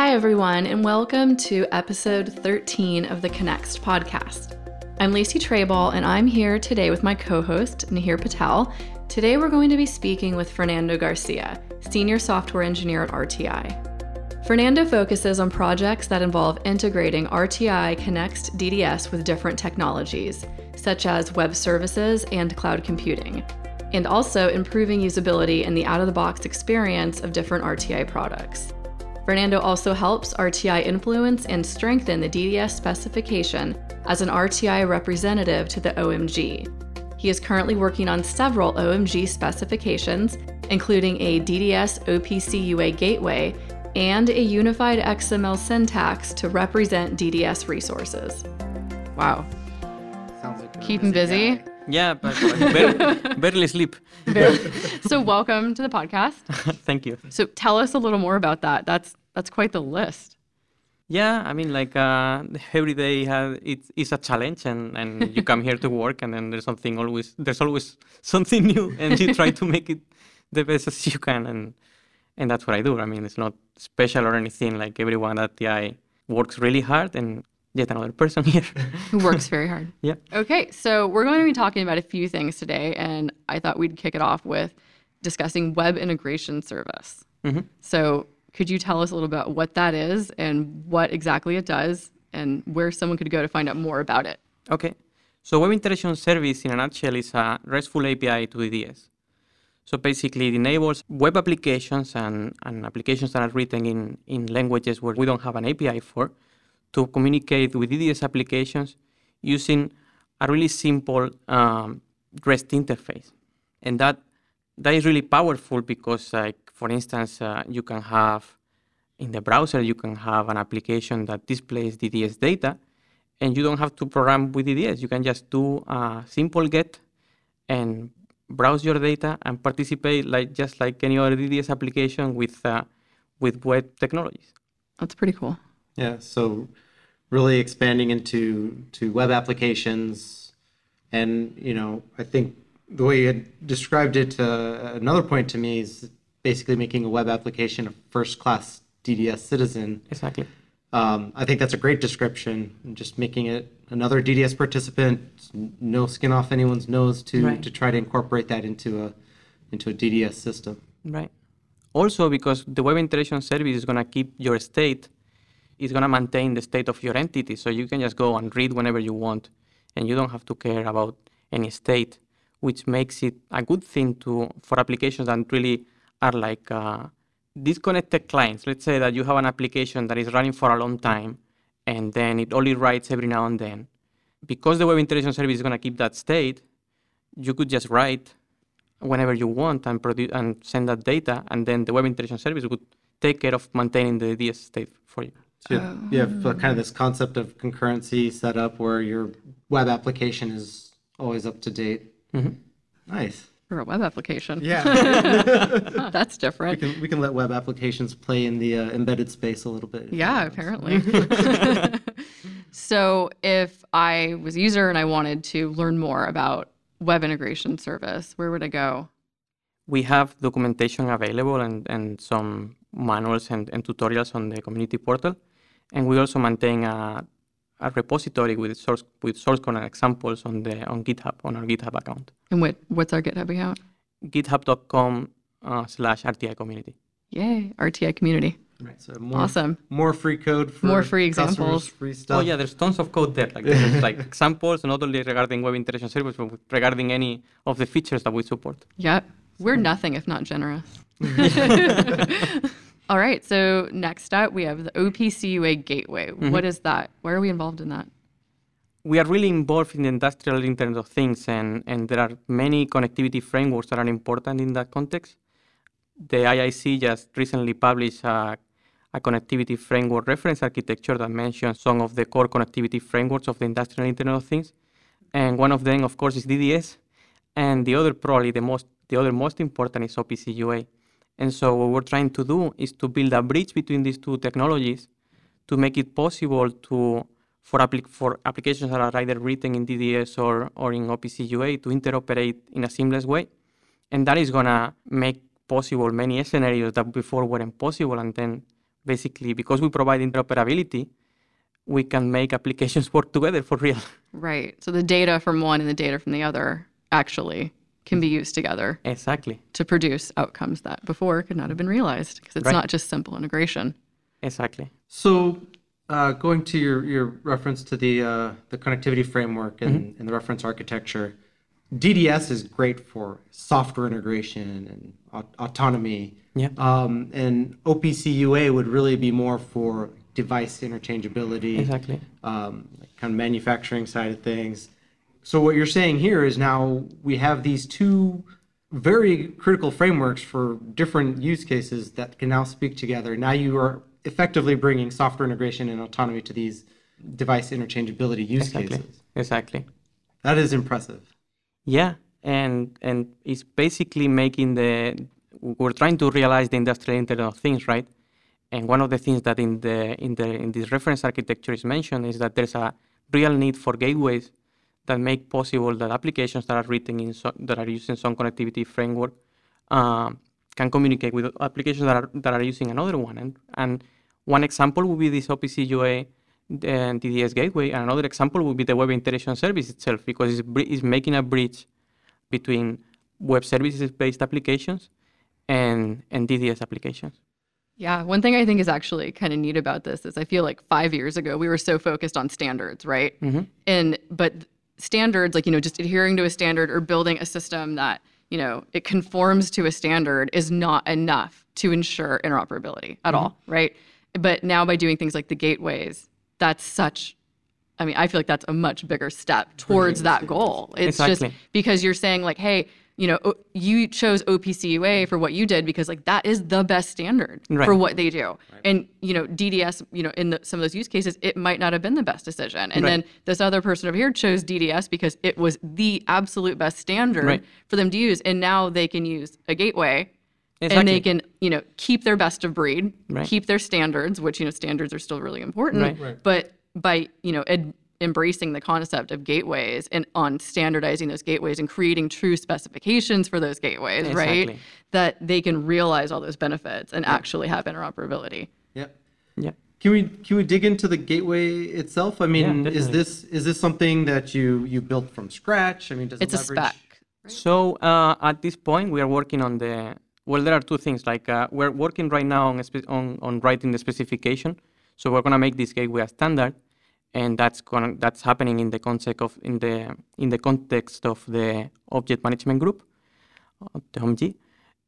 Hi, everyone, and welcome to episode 13 of the Connext podcast. I'm Lacey Trebaol, and I'm here today with my co host, Niheer Patel. Today, we're going to be speaking with Fernando Garcia, Senior Software Engineer at RTI. Fernando focuses on projects that involve integrating RTI Connext DDS with different technologies, such as web services and cloud computing, and also improving usability in the out of the box experience of different RTI products. Fernando also helps RTI influence and strengthen the DDS specification as an RTI representative to the OMG. He is currently working on several OMG specifications, including a DDS OPC UA gateway and a unified XML syntax to represent DDS resources. Wow. Sounds like Keep him busy. guy. Yeah, but barely, barely sleep. so welcome to the podcast. Thank you. So tell us a little more about that. That's that's quite the list. Yeah, I mean, like uh, every day it's, it's a challenge, and, and you come here to work, and then there's something always there's always something new, and you try to make it the best as you can, and and that's what I do. I mean, it's not special or anything. Like everyone at RTI works really hard, and yet another person here. Who works very hard. yeah. Okay, so we're going to be talking about a few things today, and I thought we'd kick it off with discussing web integration service. Mhm. So, could you tell us a little about what that is and what exactly it does, and where someone could go to find out more about it? Okay. So Web Integration Service, in a nutshell, is a RESTful API to DDS. So basically, it enables web applications and, and applications that are written in, in languages where we don't have an API for to communicate with DDS applications using a really simple um, REST interface. And that that is really powerful because, like for instance, uh, you can have in the browser you can have an application that displays DDS data, and you don't have to program with DDS. You can just do a simple get and browse your data and participate like just like any other DDS application with uh, with web technologies. That's pretty cool. Yeah, so really expanding into to web applications, and you know, I think the way you had described it, uh, another point to me is basically making a web application a first-class DDS citizen. Exactly. Um, I think that's a great description. and Just making it another DDS participant, no skin off anyone's nose to Right. to try to incorporate that into a into a DDS system. Right. Also, because the web integration service is going to keep your state, it's going to maintain the state of your entity. So you can just go and read whenever you want, and you don't have to care about any state, which makes it a good thing to for applications that really are like uh, disconnected clients. Let's say that you have an application that is running for a long time, and then it only writes every now and then. Because the web integration service is going to keep that state, you could just write whenever you want and produce and send that data, and then the web integration service would take care of maintaining the DDS state for you. So you have, you have kind of this concept of concurrency set up where your web application is always up to date. Nice. For a web application. Yeah. That's we, different. can, we can let web applications play in the uh, embedded space a little bit. Yeah, apparently. so, if I was a user and I wanted to learn more about web integration service, where would I go? We have documentation available and, and some manuals and, and tutorials on the community portal, and we also maintain a, a repository with source with source code and examples on the on GitHub on our GitHub account, And what what's our GitHub account? github.com uh, slash RTI community. Yay, RTI community. Right. So more, Awesome. More free code for More free examples. Free stuff. Oh yeah, there's tons of code there. Like there's like examples, not only regarding web integration service, but regarding any of the features that we support. Yeah, We're nothing if not generous. All right. So next up, we have the OPCUA gateway. Mm-hmm. What is that? Why are we involved in that? we are really involved in the industrial Internet of Things, and, and there are many connectivity frameworks that are important in that context. The IIC just recently published a, a connectivity framework reference architecture that mentions some of the core connectivity frameworks of the industrial Internet of Things. And one of them, of course, is DDS, and the other, probably the most, the other most important is OPC UA. And so what we're trying to do is to build a bridge between these two technologies to make it possible to for, applic- for applications that are either written in DDS or, or in OPC UA to interoperate in a seamless way. And that is going to make possible many scenarios that before weren't possible. And then basically because we provide interoperability, we can make applications work together for real. Right. So the data from one and the data from the other actually can be used together Exactly. to produce outcomes that before could not have been realized because it's Right. not just simple integration. Exactly. So, uh, going to your, your reference to the uh, the connectivity framework and, and the reference architecture, DDS is great for software integration and au- autonomy. Yeah. Um, and OPC UA would really be more for device interchangeability, Exactly. um, like kind of manufacturing side of things. So what you're saying here is now we have these two very critical frameworks for different use cases that can now speak together. Now you are effectively bringing software integration and autonomy to these device interchangeability use Exactly. cases. Exactly. That is impressive. Yeah, and and it's basically making the we're trying to realize the industrial Internet of Things, right? And one of the things that in the in the in this reference architecture is mentioned is that there's a real need for gateways that make possible that applications that are written in so, that are using some connectivity framework um, can communicate with applications that are that are using another one. And and one example would be this OPC UA and DDS gateway, and another example would be the Web Integration Service itself, because it's, it's making a bridge between web services-based applications and and DDS applications. Yeah, one thing I think is actually kind of neat about this is I feel like five years ago we were so focused on standards, right? And but standards, like you know, just adhering to a standard or building a system that you know it conforms to a standard is not enough to ensure interoperability at mm-hmm. all, right? But now by doing things like the gateways, that's such I mean, I feel like that's a much bigger step towards that goal. It's just Exactly. because you're saying like, hey, you know, you chose OPCUA for what you did because like that is the best standard for what they do. And you know, DDS, you know, in the, some of those use cases, it might not have been the best decision. And Right. then this other person over here chose DDS because it was the absolute best standard Right. for them to use. And now they can use a gateway and they can you know keep their best of breed Right. keep their standards which you know standards are still really important Right. Right. but by you know ed- embracing the concept of gateways and on standardizing those gateways and creating true specifications for those gateways right that they can realize all those benefits and actually have interoperability Yep. Yeah. Can we can we dig into the gateway itself? I mean, is this is this something that you you built from scratch? I mean, does it's a it leverage? spec So uh, at this point, we are working on the. Well, there are two things. Like uh, we're working right now on, spe- on on writing the specification. So we're gonna make this gateway a standard, and that's gonna that's happening in the context of in the in the context of the object management group, the OMG.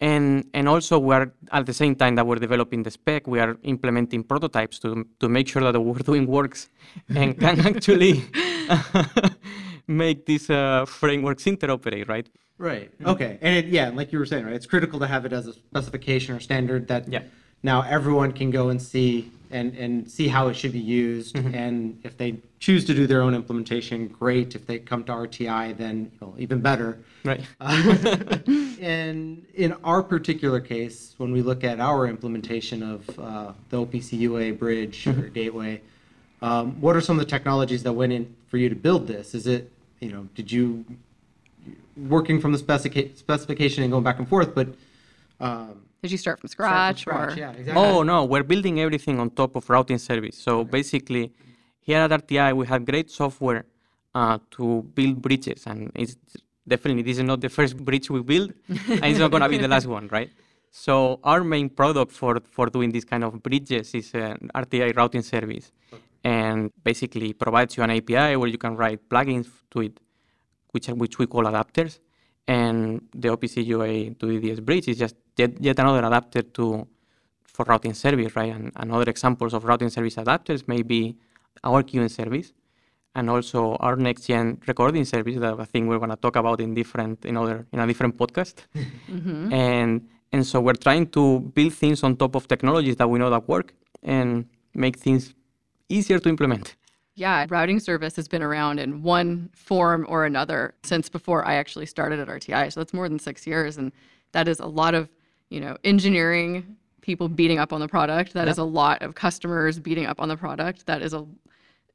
And and also we're at the same time that we're developing the spec, we are implementing prototypes to to make sure that what we're doing works and can actually make these uh, frameworks interoperate, right? Right. Okay. And it, yeah, like you were saying, right? It's critical to have it as a specification or standard that Yeah. now everyone can go and see and and see how it should be used. And if they choose to do their own implementation, great. If they come to RTI, then you know, even better. Right. And in our particular case, when we look at our implementation of uh, the OPC UA bridge or gateway, um, what are some of the technologies that went in for you to build this? Is it, you know, did you working from the specifica- specification and going back and forth, but um, did you start from start from scratch, scratch? or Yeah, exactly. Oh no, we're building everything on top of routing service. So basically, here at RTI, we have great software uh, to build bridges, and it's definitely this is not the first bridge we build, and it's not gonna be the last one, right? So our main product for for doing this kind of bridges is an RTI routing service, and basically provides you an API where you can write plugins to it, which are, which we call adapters. And the OPC UA to DDS bridge is just yet, yet another adapter to for routing service, right? And, and other examples of routing service adapters may be our queuing service and also our next gen recording service that I think we're going to talk about in different in other in a different podcast. Mm-hmm. And and so we're trying to build things on top of technologies that we know that work and make things easier to implement. Yeah, routing service has been around in one form or another since before I actually started at RTI. So that's more than six years, and that is a lot of you know engineering people beating up on the product. That is a lot of customers beating up on the product. That is a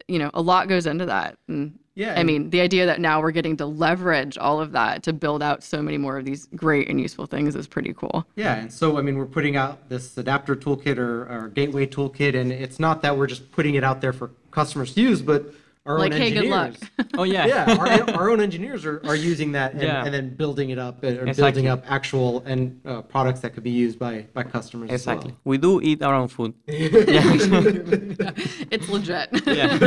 you know a lot goes into that, and Yeah. I mean, the idea that now we're getting to leverage all of that to build out so many more of these great and useful things is pretty cool. Yeah, and so I mean, we're putting out this adapter toolkit or, or gateway toolkit, and it's not that we're just putting it out there for customers to use, but our Like, own hey, good luck. engineers. Oh yeah. yeah, our, our own engineers are, are using that and, Yeah. and then building it up and, or Exactly. building up actual and uh, products that could be used by by customers. as well. Exactly. We do eat our own food. it's legit. Yeah.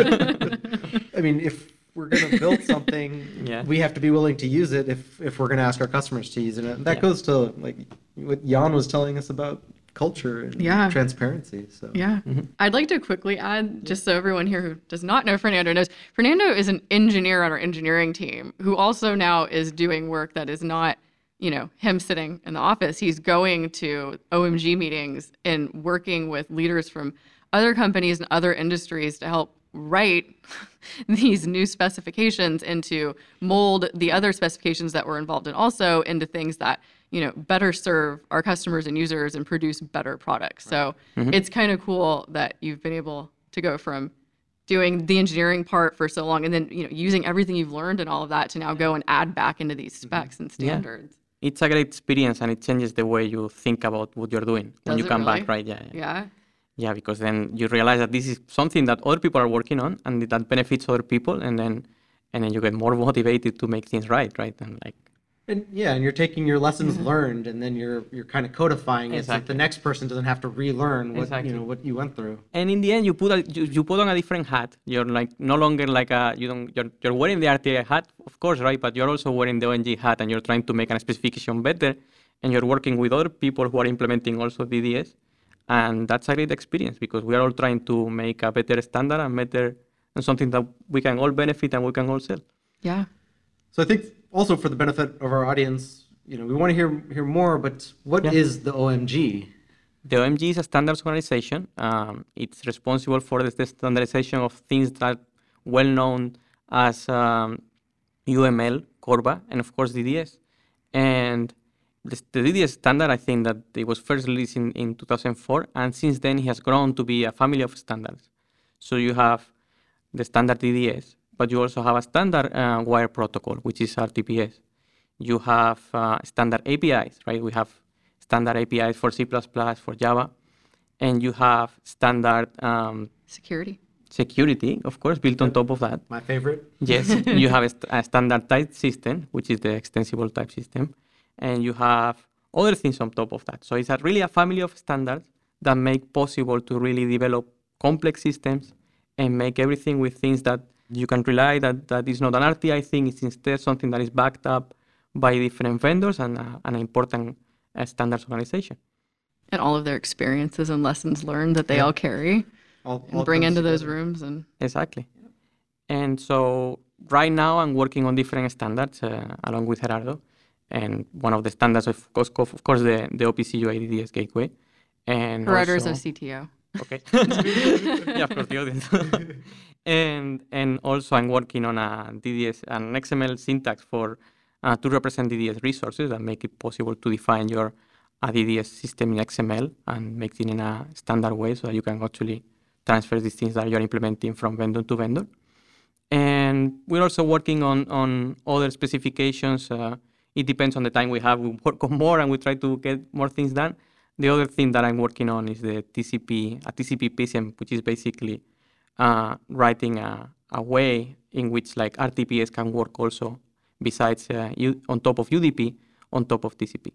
I mean, if we're gonna build something, Yeah. we have to be willing to use it if if we're gonna ask our customers to use it. And that Yeah. goes to like what Jan was telling us about culture and Yeah. transparency. So Yeah. Mm-hmm. I'd like to quickly add, just so everyone here who does not know Fernando knows, Fernando is an engineer on our engineering team who also now is doing work that is not, you know, him sitting in the office. He's going to OMG meetings and working with leaders from other companies and other industries to help write these new specifications into mold the other specifications that we're involved in also into things that you know better serve our customers and users and produce better products so mm-hmm. it's kind of cool that you've been able to go from doing the engineering part for so long and then you know using everything you've learned and all of that to now go and add back into these mm-hmm. specs and standards. Yeah. It's a great experience and it changes the way you think about what you're doing when you come really? back, right? Yeah, yeah. yeah Yeah, because then you realize that this is something that other people are working on and that benefits other people and then and then you get more motivated to make things right, right? And like And yeah, and you're taking your lessons mm-hmm. learned, and then you're you're kind of codifying it so that the next person doesn't have to relearn what Exactly. you know what you went through. and in the end you put a, you, you put on a different hat. You're like no longer like a you don't you're, you're wearing the RTI hat, of course, right? But you're also wearing the OMG hat and you're trying to make a specification better and you're working with other people who are implementing also DDS. And that's a great experience because we are all trying to make a better standard and better and something that we can all benefit and we can all sell. yeah So I think also for the benefit of our audience, you know, we want to hear hear more. But what is Yeah. the OMG? The OMG is a standards organization. Um, it's responsible for the the standardization of things that well known as um, UML, Corba, and of course DDS. And the, the DDS standard, I think that it was first released in, in 2004, and since then it has grown to be a family of standards. So you have the standard DDS, but you also have a standard uh, wire protocol, which is RTPS. You have uh, standard APIs, right? We have standard APIs for C++, for Java, and you have standard um, security security, of course, built on top of that. My favorite. Yes, you have a, st- a standard type system, which is the extensible type system, and you have other things on top of that. So it's a, really a family of standards that make possible to really develop complex systems and make everything with things that you can rely that that is not an RTI thing. It's instead something that is backed up by different vendors and uh, an important uh, standards organization. and all of their experiences and lessons learned that they all carry All, and bring into those rooms and Exactly. And so right now I'm working on different standards uh, along with Gerardo. And one of the standards, of course, of course the, the OPC UA DDS gateway. And Gerardo is a CTO. Okay. yeah, of course, the audience. and and also I'm working on a DDS, an XML syntax for uh, to represent DDS resources and make it possible to define your a DDS system in XML and make it in a standard way so that you can actually transfer these things that you're implementing from vendor to vendor. And we're also working on, on other specifications. Uh, it depends on the time we have. We work on more and we try to get more things done. The other thing that I'm working on is the TCP, a TCP PSM, which is basically uh, writing a, a way in which like RTPS can work also besides uh, U, on top of UDP, on top of TCP,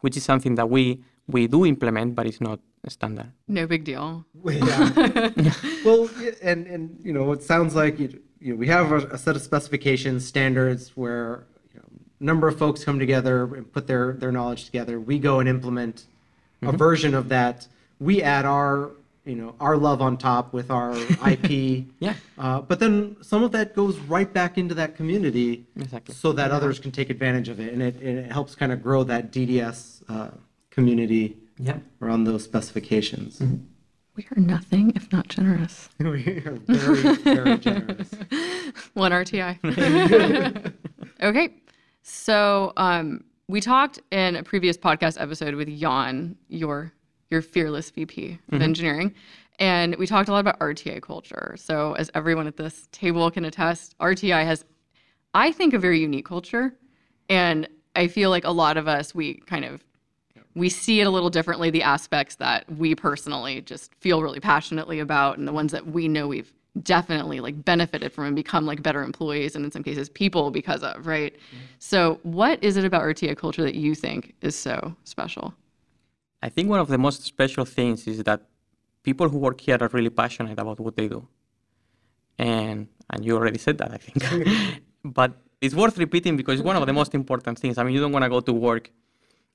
which is something that we, we do implement, but it's not standard. No big deal. Yeah. well, and and you know, it sounds like you, you know, we have a, a set of specifications, standards where you know, a number of folks come together and put their their knowledge together. We go and implement a version of that. We add our you know our love on top with our IP. Yeah. Uh, but then some of that goes right back into that community, Exactly. so that others can take advantage of it, and it, and it helps kind of grow that DDS uh, community Yeah. around those specifications. We are nothing if not generous. we are very, very generous. One RTI. okay. So um, we talked in a previous podcast episode with Jan, your your fearless VP of mm-hmm. engineering. And we talked a lot about RTI culture. So, as everyone at this table can attest, RTI has, I think, a very unique culture. And I feel like a lot of us, we kind of we see it a little differently the aspects that we personally just feel really passionately about and the ones that we know we've definitely like benefited from and become like better employees and in some cases people because of right mm-hmm. so what is it about RTI culture that you think is so special I think one of the most special things is that people who work here are really passionate about what they do. And and you already said that, I think. but it's worth repeating because it's one of the most important things. I mean, you don't want to go to work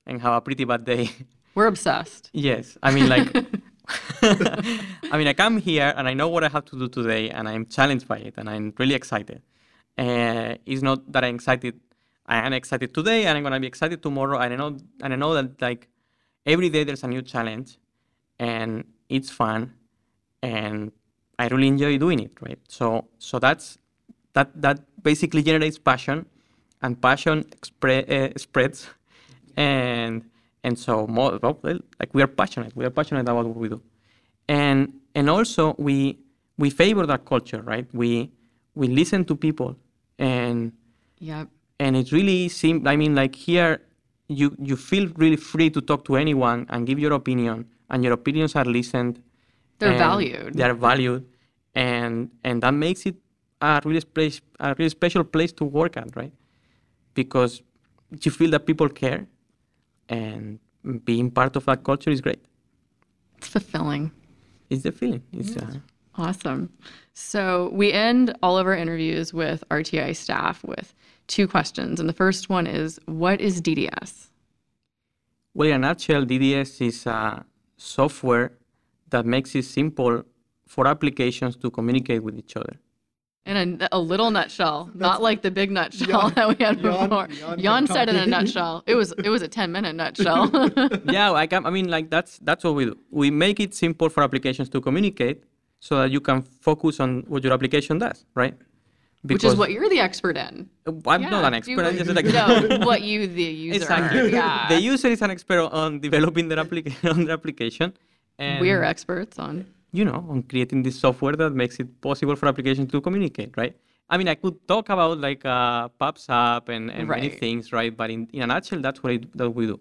and have a pretty bad day. we're obsessed yes. I mean, like, I mean, I come here and I know what I have to do today and I'm challenged by it and I'm really excited. Uh, it's not that I'm excited. I am excited today and I'm gonna be excited tomorrow. And I know, and I know that like every day there's a new challenge, and it's fun, and I really enjoy doing it. Right. So, so that's that that basically generates passion, and passion expre- uh, spreads, and and so more like we are passionate. We are passionate about what we do, and and also we we favor that culture, right? We we listen to people, and yeah and it really seems. I mean, like here, you you feel really free to talk to anyone and give your opinion, and your opinions are listened. They're valued. They are valued, and and that makes it a really place, a really special place to work at, right? Because you feel that people care, and being part of that culture is great. it's fulfilling It's the feeling. It's uh, Awesome. So we end all of our interviews with RTI staff with two questions. And the first one is What is DDS? Well, in a nutshell, DDS is a software that makes it simple for applications to communicate with each other. In a, a little nutshell, not like the big nutshell that we had Jan- before. Jan Jan, can said in a nutshell. It was it was a ten minute nutshell. yeah, I can. I mean, like that's that's what we do. We make it simple for applications to communicate, so that you can focus on what your application does, right? Which is what you're the expert in. Uh, I'm Yeah, not an you- expert. I'm just like no, what you the user. exactly. Yeah. The user is an expert on developing their application on their application, and we are experts on. You know, on creating this software that makes it possible for applications to communicate, right? I mean, I could talk about like uh, pub/sub and, and many things, right? But in, in a nutshell, that's what it, that we do.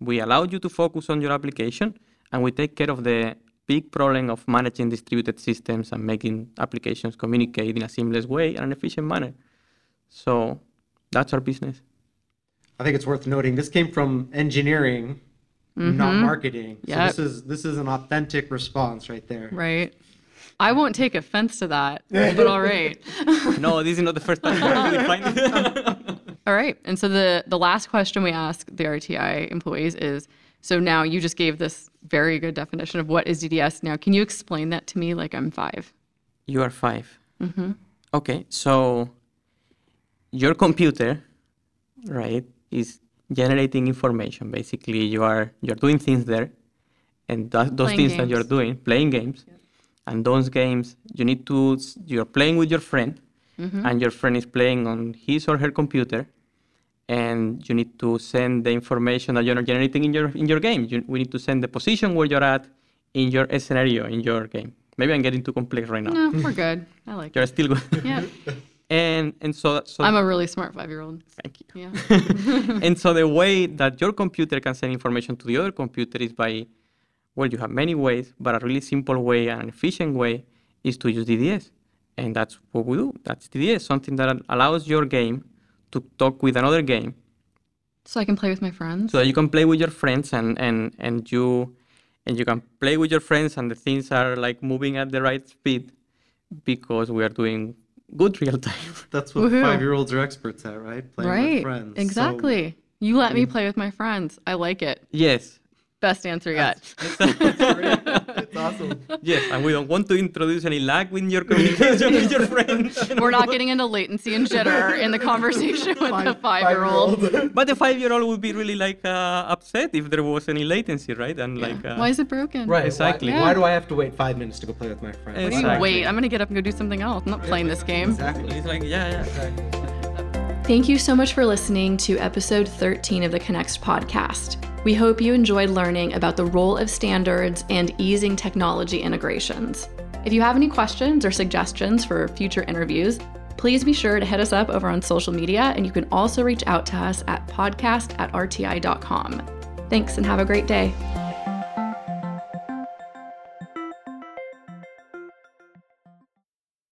We allow you to focus on your application, and we take care of the big problem of managing distributed systems and making applications communicate in a seamless way and an efficient manner. So that's our business. I think it's worth noting this came from engineering, not mm-hmm. marketing. Yep. So this is this is an authentic response right there. Right. I won't take offense to that, but all right. no, this is not the first time you actually find it. All right. And so the the last question we ask the RTI employees is so now you just gave this very good definition of what is DDS. Now, can you explain that to me like I'm five? You are 5 mm-hmm. Okay, so your computer, right, is generating information. Basically, you are you're doing things there, and that, those Playing things that you're doing, playing games, and those games, you need to you're playing with your friend, Mm-hmm. and your friend is playing on his or her computer, and you need to send the information that you're generating in your in your game. You, we need to send the position where you're at in your scenario in your game. Maybe I'm getting too complex right now. No, we're good. I like You're it. still good. Yeah. and and so so I'm a really smart five year old. thank you. Yeah. and so the way that your computer can send information to the other computer is by well, you have many ways, but a really simple way and an efficient way is to use DDS. And that's what we do. That's DDS, something that allows your game to talk with another game So I can play with my friends. so you can play with your friends and, and, and you and you can play with your friends and the things are like moving at the right speed because we are doing good real time. That's what Woohoo. five year olds are experts at, right? Playing with right. friends. So Exactly. you let me play with my friends. I like it. yes. Best answer yet. it's awesome. Yes, and we don't want to introduce any lag in your communication with your friends. We're not getting into latency and jitter in the conversation with the five year old. But the five-year-old would be really like uh, upset if there was any latency, right? And like, uh, Why is it broken? Right. Exactly. Why, why do I have to wait five minutes to go play with my friends? What do you Exactly. wait? I'm gonna get up and go do something else. I'm not playing this game. Exactly. it's like, yeah, yeah. Thank you so much for listening to episode 13 of the Connext podcast. We hope you enjoyed learning about the role of standards and easing technology integrations. If you have any questions or suggestions for future interviews, please be sure to hit us up over on social media, and you can also reach out to us at podcast at rti.com. Thanks and have a great day.